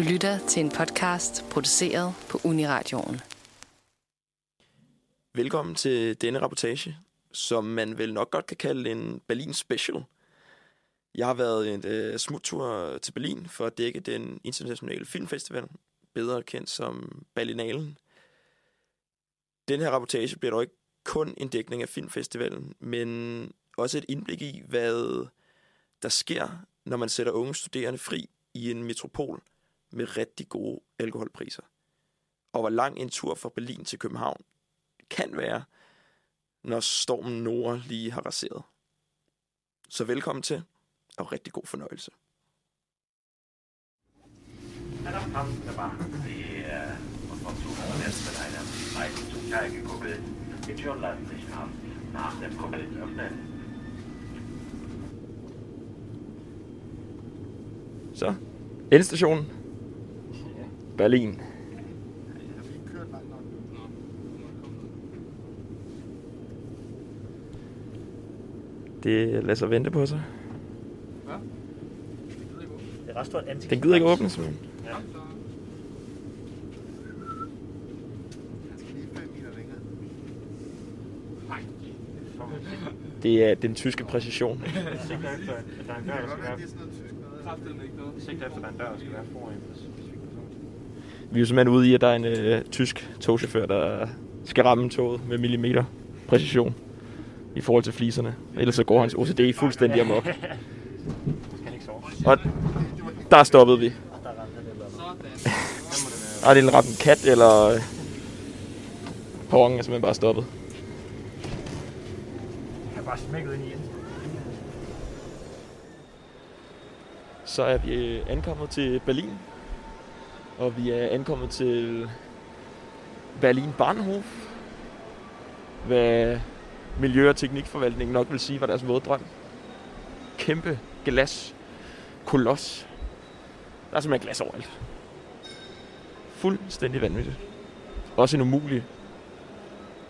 Du lytter til en podcast produceret på Uniradioen. Velkommen til denne rapportage, som man vel nok godt kan kalde en Berlin Special. Jeg har været en uh, smuttur til Berlin for at dække den internationale filmfestival, bedre kendt som Berlinalen. Den her rapportage bliver dog ikke kun en dækning af filmfestivalen, men også et indblik i, hvad der sker, når man sætter unge studerende fri i en metropol med rigtig gode alkoholpriser. Og hvor lang en tur fra Berlin til København kan være, når stormen Nora lige har raseret. Så velkommen til, og rigtig god fornøjelse. Die Türen lassen sich nach dem Kuppeln öffnen. Så, endestationen. Berlin. Det lader sig vente på sig. Antik. Den gider ikke åbne, simpelthen. Det er den tyske præcision. Sigter efter, at der er en dør, der skal være... Sigter vi er jo simpelthen ude i, at der er en øh, tysk togchauffør, der skal ramme toget med millimeter præcision i forhold til fliserne. Ellers så går hans OCD fuldstændig amok. Og der stoppede vi. Der ramte han et eller andet. Er det en ramt kat, eller øh, perronen er simpelthen bare stoppet. Jeg bare smækket ind i. Så er vi øh, ankommet til Berlin. Og vi er ankommet til Berlin Bahnhof. Hvad Miljø- og Teknikforvaltningen nok vil sige var deres våddrøm. Kæmpe glas. Koloss. Der er simpelthen glas overalt. Fuldstændig vanvittigt. Også en umulig,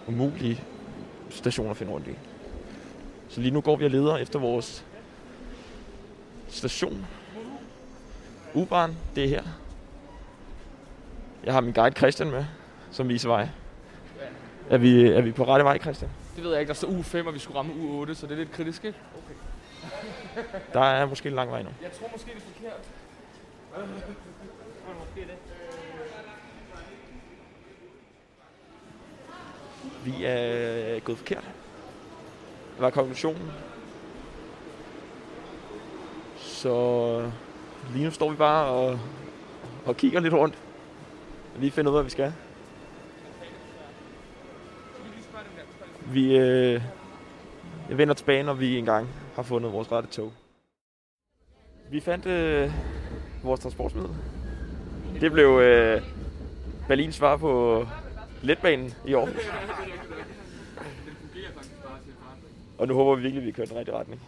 umulig station at finde rundt i. Så lige nu går vi og leder efter vores station. U-Bahn, det er her. Jeg har min guide Christian med, som viser vej. Er vi, er vi på rette vej, Christian? Det ved jeg ikke. Der står uge 5, og vi skulle ramme uge 8, så det er lidt kritisk, ikke? Der er måske en lang vej nu. Jeg tror måske, det er forkert. Vi er gået forkert. Det var konklusionen. Så lige nu står vi bare og, og kigger lidt rundt. Lige finder ud af, hvad vi skal. Vi øh, jeg vender tilbage, når vi engang har fundet vores rette tog. Vi fandt øh, vores transportmiddel. Det blev øh, Berlins svar på letbanen i år. Og nu håber vi virkelig, at vi kører den rigtige retning.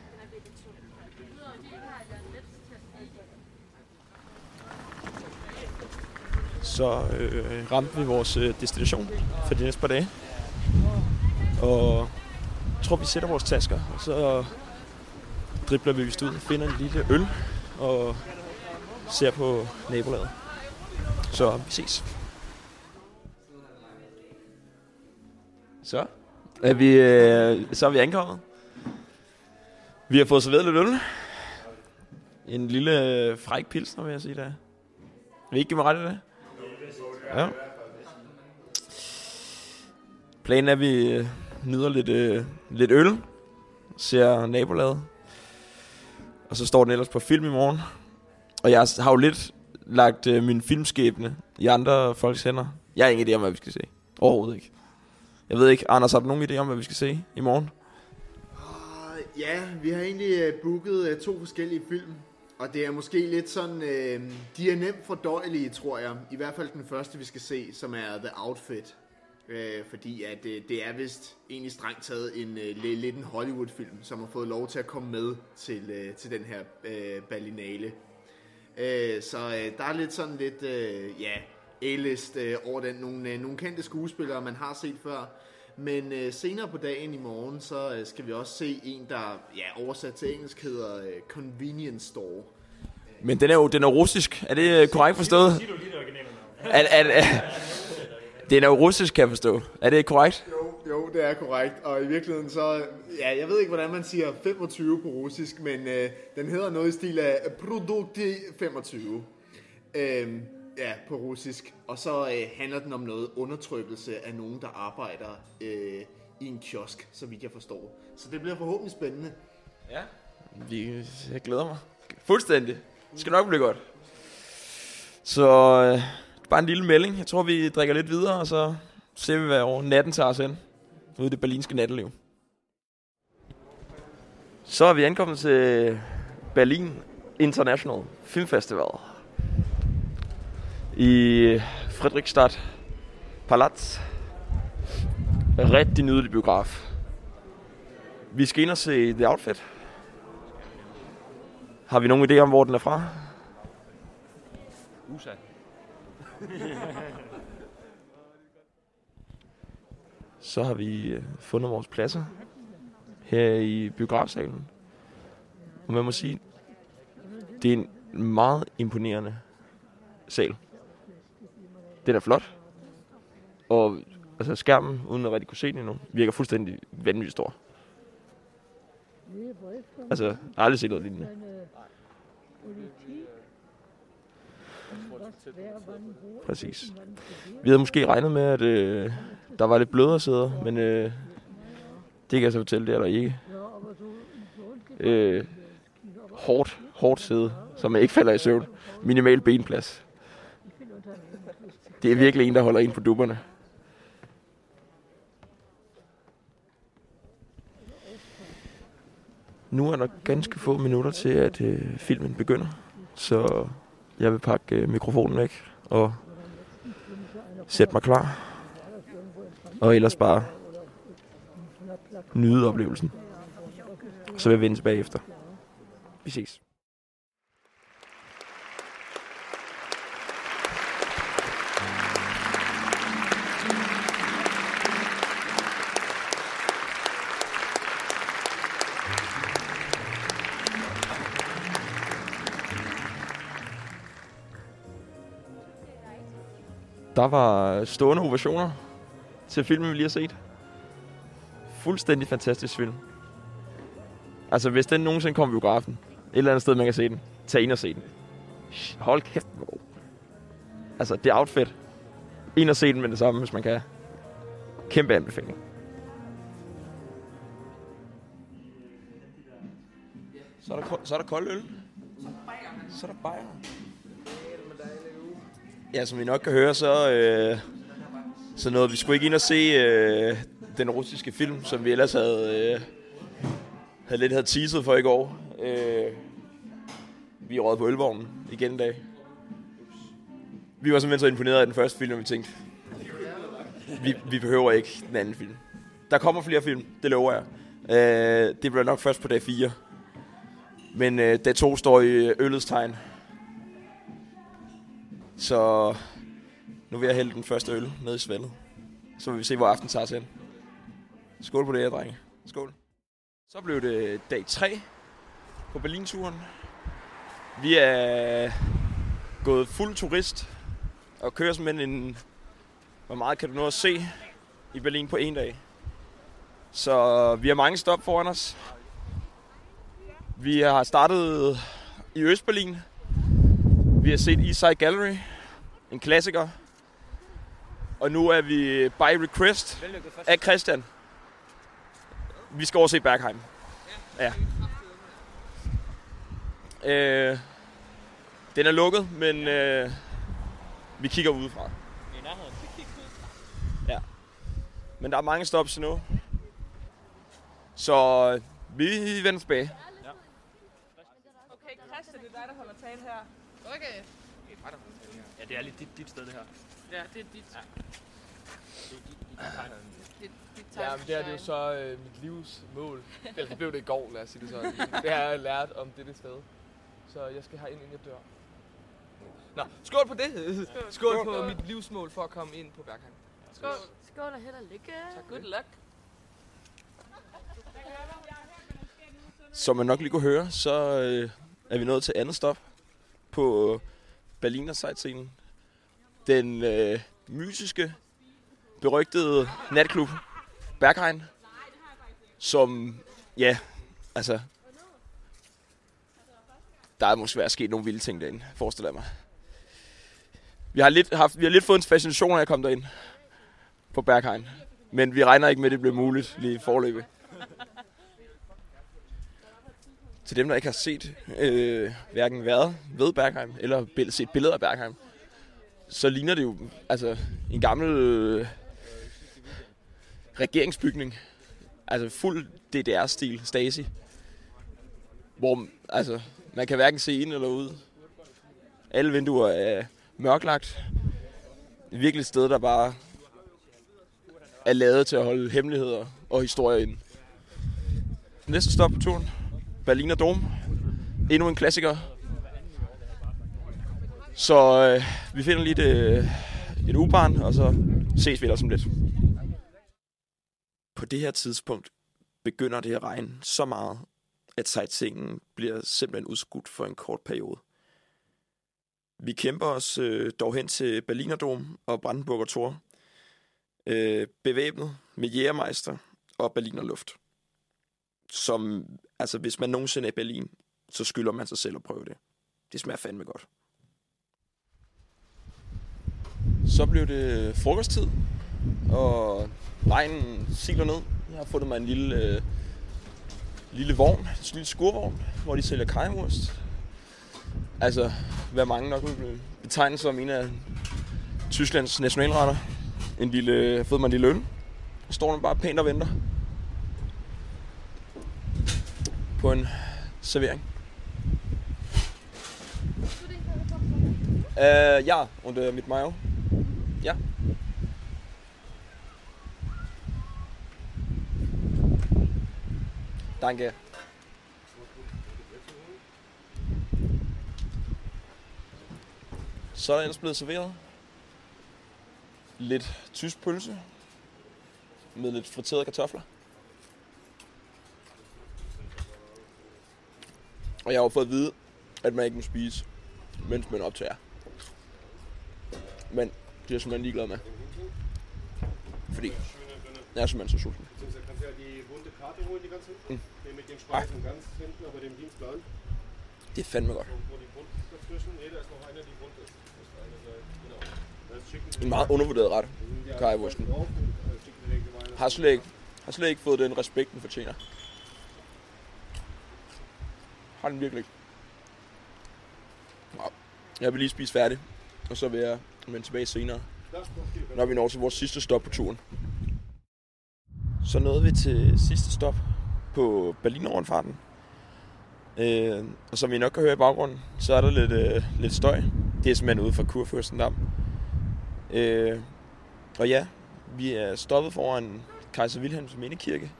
Så øh, ramte vi vores øh, destination for de næste par dage. Og jeg tror, vi sætter vores tasker, og så dribler vi vist ud, finder en lille øl og ser på nabolaget. Så vi ses. Så er vi, øh, så er vi ankommet. Vi har fået serveret lidt øl. En lille øh, fræk pilsner, vil jeg sige der. Vil I ikke give mig ret i det? Ja. Planen er, at vi øh, nyder lidt, øh, lidt øl. Ser nabolaget. Og så står den ellers på film i morgen. Og jeg har jo lidt lagt øh, min filmskæbne i andre folks hænder. Jeg har ingen idé om, hvad vi skal se. Overhovedet ikke. Jeg ved ikke, Anders, har du nogen idé om, hvad vi skal se i morgen? Ah, ja, vi har egentlig øh, booket øh, to forskellige film. Og det er måske lidt sådan, øh, de er nemt fordøjelige, tror jeg. I hvert fald den første, vi skal se, som er The Outfit. Øh, fordi at øh, det er vist egentlig strengt taget en øh, lidt en Hollywood-film, som har fået lov til at komme med til, øh, til den her øh, Berlinale. Øh, så øh, der er lidt sådan lidt, øh, ja, A-list øh, over den. Nogle, øh, nogle kendte skuespillere, man har set før. Men øh, senere på dagen i morgen, så øh, skal vi også se en, der ja, oversat til engelsk hedder øh, Convenience Store. Men den er jo den er russisk. Er det øh, korrekt forstået? Sig du lige det originale navn. Er, er, er, den er jo russisk, kan jeg forstå. Er det korrekt? Jo, jo, det er korrekt. Og i virkeligheden så... Ja, jeg ved ikke, hvordan man siger 25 på russisk, men øh, den hedder noget i stil af Produkti 25. Øh, ja, på russisk. Og så øh, handler den om noget undertrykkelse af nogen, der arbejder øh, i en kiosk, så vidt jeg forstår. Så det bliver forhåbentlig spændende. Ja. Vi, jeg glæder mig. Fuldstændig. Det skal nok blive godt. Så øh, bare en lille melding. Jeg tror, vi drikker lidt videre, og så ser vi, hvad over natten tager os ind. Ude i det berlinske natteliv. Så er vi ankommet til Berlin International Film Festival. I Friedrichstadt Palaz. Rigtig nydelig biograf. Vi skal ind og se The Outfit. Har vi nogen idé om, hvor den er fra? USA. Så har vi øh, fundet vores pladser her i biografsalen. Og man må sige, det er en meget imponerende sal det er flot. Og altså skærmen, uden at rigtig kunne se den endnu, virker fuldstændig vanvittigt stor. Altså, jeg har aldrig set noget lignende. Præcis. Vi havde måske regnet med, at øh, der var lidt blødere sæder, men øh, det kan jeg så fortælle, det er der ikke. Øh, hårdt, hårdt sæde, så man ikke falder i søvn. Minimal benplads. Det er virkelig en, der holder ind på dupperne. Nu er der ganske få minutter til, at øh, filmen begynder. Så jeg vil pakke øh, mikrofonen væk og sætte mig klar. Og ellers bare nyde oplevelsen. Så vil jeg vende tilbage efter. Vi ses. Der var stående ovationer til filmen, vi lige har set. Fuldstændig fantastisk film. Altså, hvis den nogensinde kommer i biografen, et eller andet sted, man kan se den, tag ind og se den. Hold kæft, hvor god. Altså, det er outfit. Ind og se den med det samme, hvis man kan. Kæmpe anbefaling. Så er der, så er der kold øl. Så er der bajer. Ja, som I nok kan høre, så, øh, så nåede vi skulle ikke ind og se øh, den russiske film, som vi ellers havde, øh, havde lidt havde teaset for i går. Øh, vi er på ølvognen igen i dag. Vi var simpelthen så imponeret af den første film, og vi tænkte, vi, vi behøver ikke den anden film. Der kommer flere film, det lover jeg. Øh, det bliver nok først på dag 4. Men øh, dag 2 står i øh, øllets tegn. Så nu vil jeg hælde den første øl ned i svældet. Så vil vi se, hvor aften tager til. Skål på det her, drenge. Skål. Så blev det dag 3 på Berlin-turen. Vi er gået fuld turist og kører simpelthen en... Hvor meget kan du nå at se i Berlin på en dag? Så vi har mange stop foran os. Vi har startet i Østberlin. Vi har set Eastside Gallery, en klassiker. Og nu er vi by request af Christian. Vi skal over se Bergheim. Ja. Øh, den er lukket, men øh, vi kigger udefra. Ja. Men der er mange stops endnu. Så vi vender tilbage. Okay, Christian, det er dig, der holder tale her. Okay. Ja, det er lidt dit, dit sted, det her. Ja, det er dit. Ja. Det er dit, dit, dit, Dit, dit Ja, men det her det er jo så øh, mit livs mål. Eller så blev det i går, lad os sige det sådan. Det har jeg lært om dette sted. Så jeg skal herind, inden jeg dør. Nå, skål på det! Skål, skål på mit livsmål for at komme ind på Bergheim. Skål. Skål og held og lykke. Tak. Good luck. Som man nok lige kunne høre, så øh, er vi nået til andet stop. på Berliner sightseeing. Den øh, mysiske, berygtede natklub Berghain, som, ja, altså, der er måske sket nogle vilde ting derinde, forestiller jeg mig. Vi har lidt, haft, vi har lidt fået en fascination af at komme derind på Berghain, men vi regner ikke med, at det bliver muligt lige i forløbet. Til dem, der ikke har set øh, hverken været ved Bergheim, eller set billeder af Bergheim, så ligner det jo altså, en gammel øh, regeringsbygning. Altså fuld DDR-stil, Stasi. Hvor altså, man kan hverken se ind eller ud. Alle vinduer er mørklagt. Virkelig et sted, der bare er lavet til at holde hemmeligheder og historier inde. Næste stop på turen. Berliner Dom. Endnu en klassiker. Så øh, vi finder lige et, øh, et ubarn, og så ses vi ellers om lidt. På det her tidspunkt begynder det at regne så meget, at sightseeingen bliver simpelthen udskudt for en kort periode. Vi kæmper os øh, dog hen til Berlinerdom og Brandenburger Tor, øh, bevæbnet med jægermeister og Berliner Luft. Som, altså hvis man nogensinde er i Berlin, så skylder man sig selv at prøve det. Det smager fandme godt. Så blev det frokosttid, og regnen siler ned. Jeg har fundet mig en lille, øh, lille vogn, en lille skurvogn, hvor de sælger kajmurst. Altså, hvad mange nok vil betegne som en af Tysklands nationalretter. En lille, jeg har fået mig en lille øl. Står den bare pænt og venter. På en servering. Äh, ja, und äh, mit Mayo. Ja. Danke. Så er der ellers blevet serveret lidt tysk pølse med lidt friterede kartofler. Og jeg har jo fået at vide, at man ikke må spise, mens man optager. Men det er jeg simpelthen ligeglad med. Fordi jeg er simpelthen så sulten. Mm. Ej. Det er fandme godt. En meget undervurderet ret. kajvursten. Har slet ikke, har slet ikke fået den respekt, den fortjener. Har den virkelig ikke. Jeg vil lige spise færdig, og så vil jeg vende tilbage senere, når vi når til vores sidste stop på turen. Så nåede vi til sidste stop på Berlinerrundfarten. Øh, og som I nok kan høre i baggrunden, så er der lidt, øh, lidt støj. Det er simpelthen ude fra Kurfürstendam. Øh, og ja, vi er stoppet foran Kaiser Wilhelms mindekirke.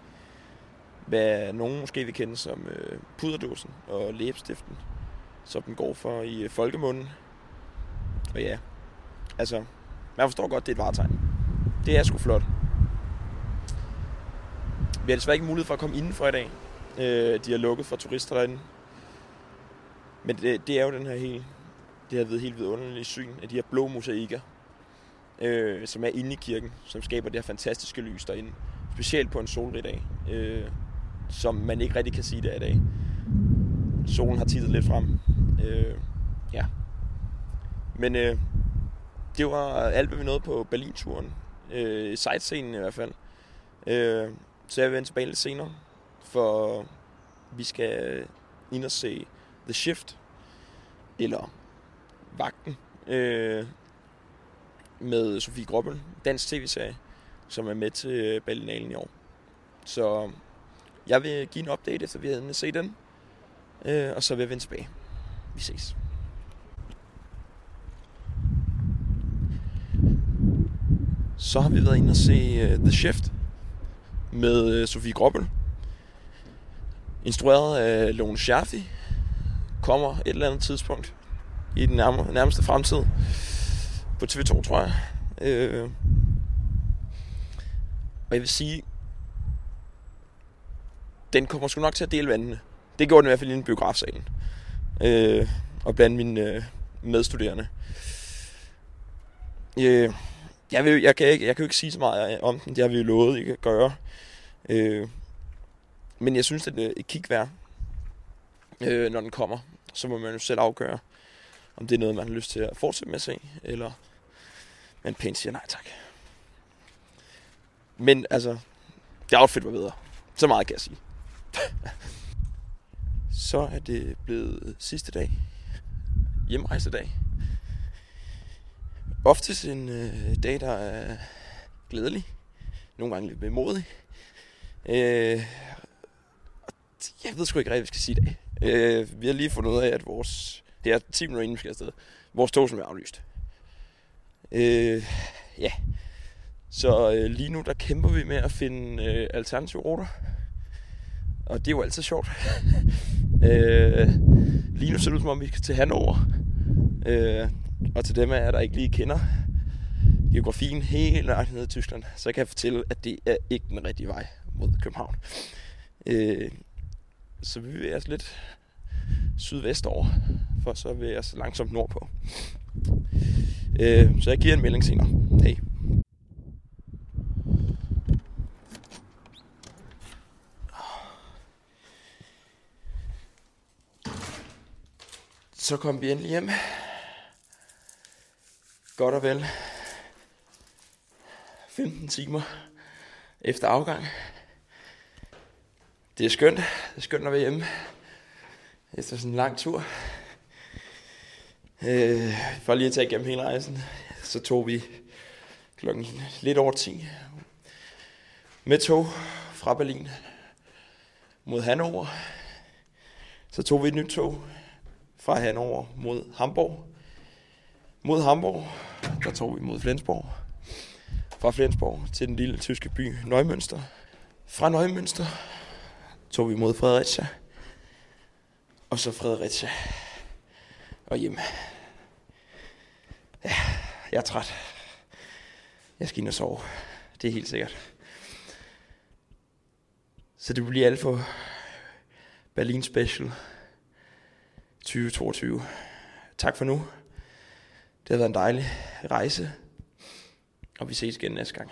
Hvad nogen måske vil kende som øh, puderdåsen og læbestiften, som den går for i øh, folkemunden. Og ja, altså, man forstår godt, det er et varetegn. Det er sgu flot. Vi har desværre ikke mulighed for at komme indenfor i dag. Øh, de er lukket for turister derinde. Men det, det er jo den her helt, det her ved, helt vidunderlige syn af de her blå mosaikker, øh, som er inde i kirken, som skaber det her fantastiske lys derinde. Specielt på en solrig dag, øh, som man ikke rigtig kan sige det i dag. Solen har tittet lidt frem. Øh, ja. Men øh, det var alt, hvad vi nåede på Berlin-turen. Øh, sightseeing i hvert fald. Øh, så jeg vil vende tilbage lidt senere, for vi skal ind og se The Shift, eller Vagten, øh, med Sofie Grobbel, dansk tv-serie, som er med til Berlinalen i år. Så jeg vil give en update, så vi havde se den, øh, og så vil jeg vende tilbage. Vi ses. Så har vi været inde og se uh, The Shift med uh, Sofie Grobbel. Instrueret af Lone Scherfi. Kommer et eller andet tidspunkt i den nærmeste fremtid. På TV2, tror jeg. Øh, og jeg vil sige, den kommer sgu nok til at dele vandene. Det gjorde den i hvert fald i en biografsalen. Øh, og blandt mine øh, medstuderende. Øh, jeg, vil, jeg, kan ikke, jeg kan jo ikke sige så meget øh, om den. Det har vi jo lovet ikke at gøre. Øh, men jeg synes, at det er et kig værd, øh, når den kommer. Så må man jo selv afgøre, om det er noget, man har lyst til at fortsætte med at se, eller man pænt siger nej tak. Men altså, det outfit var bedre. Så meget kan jeg sige. så er det blevet sidste dag. Hjemrejsedag. Oftest en øh, dag, der er glædelig. Nogle gange lidt bemodig. Øh, jeg ved sgu ikke rigtig, hvad vi skal sige i dag. Øh, vi har lige fundet ud af, at vores... Det er 10 minutter inden vi skal afsted. Vores tog, som er aflyst. Øh, ja. Så øh, lige nu, der kæmper vi med at finde øh, alternative ruter. Og det er jo altid sjovt. øh, lige nu ser det ud som om, vi skal til Hannover. Øh, og til dem af jer, der ikke lige kender geografien helt langt ned i Tyskland, så kan jeg fortælle, at det er ikke den rigtige vej mod København. Øh, så vi bevæger os lidt sydvest over, for så vil jeg så langsomt nordpå. Øh, så jeg giver en melding senere. Hej. Så kom vi endelig hjem. Godt og vel 15 timer efter afgang. Det er skønt. Det er skønt at være hjemme efter sådan en lang tur. Øh, for lige at tage igennem hele rejsen, så tog vi klokken lidt over 10 med tog fra Berlin mod Hannover. Så tog vi et nyt tog fra Hannover mod Hamburg. Mod Hamburg, der tog vi mod Flensborg. Fra Flensborg til den lille tyske by Neumünster. Fra Neumünster tog vi mod Fredericia. Og så Fredericia og hjem. Ja, jeg er træt. Jeg skal ind og sove. Det er helt sikkert. Så det bliver alt for Berlin Special 2022. Tak for nu. Det har været en dejlig rejse. Og vi ses igen næste gang.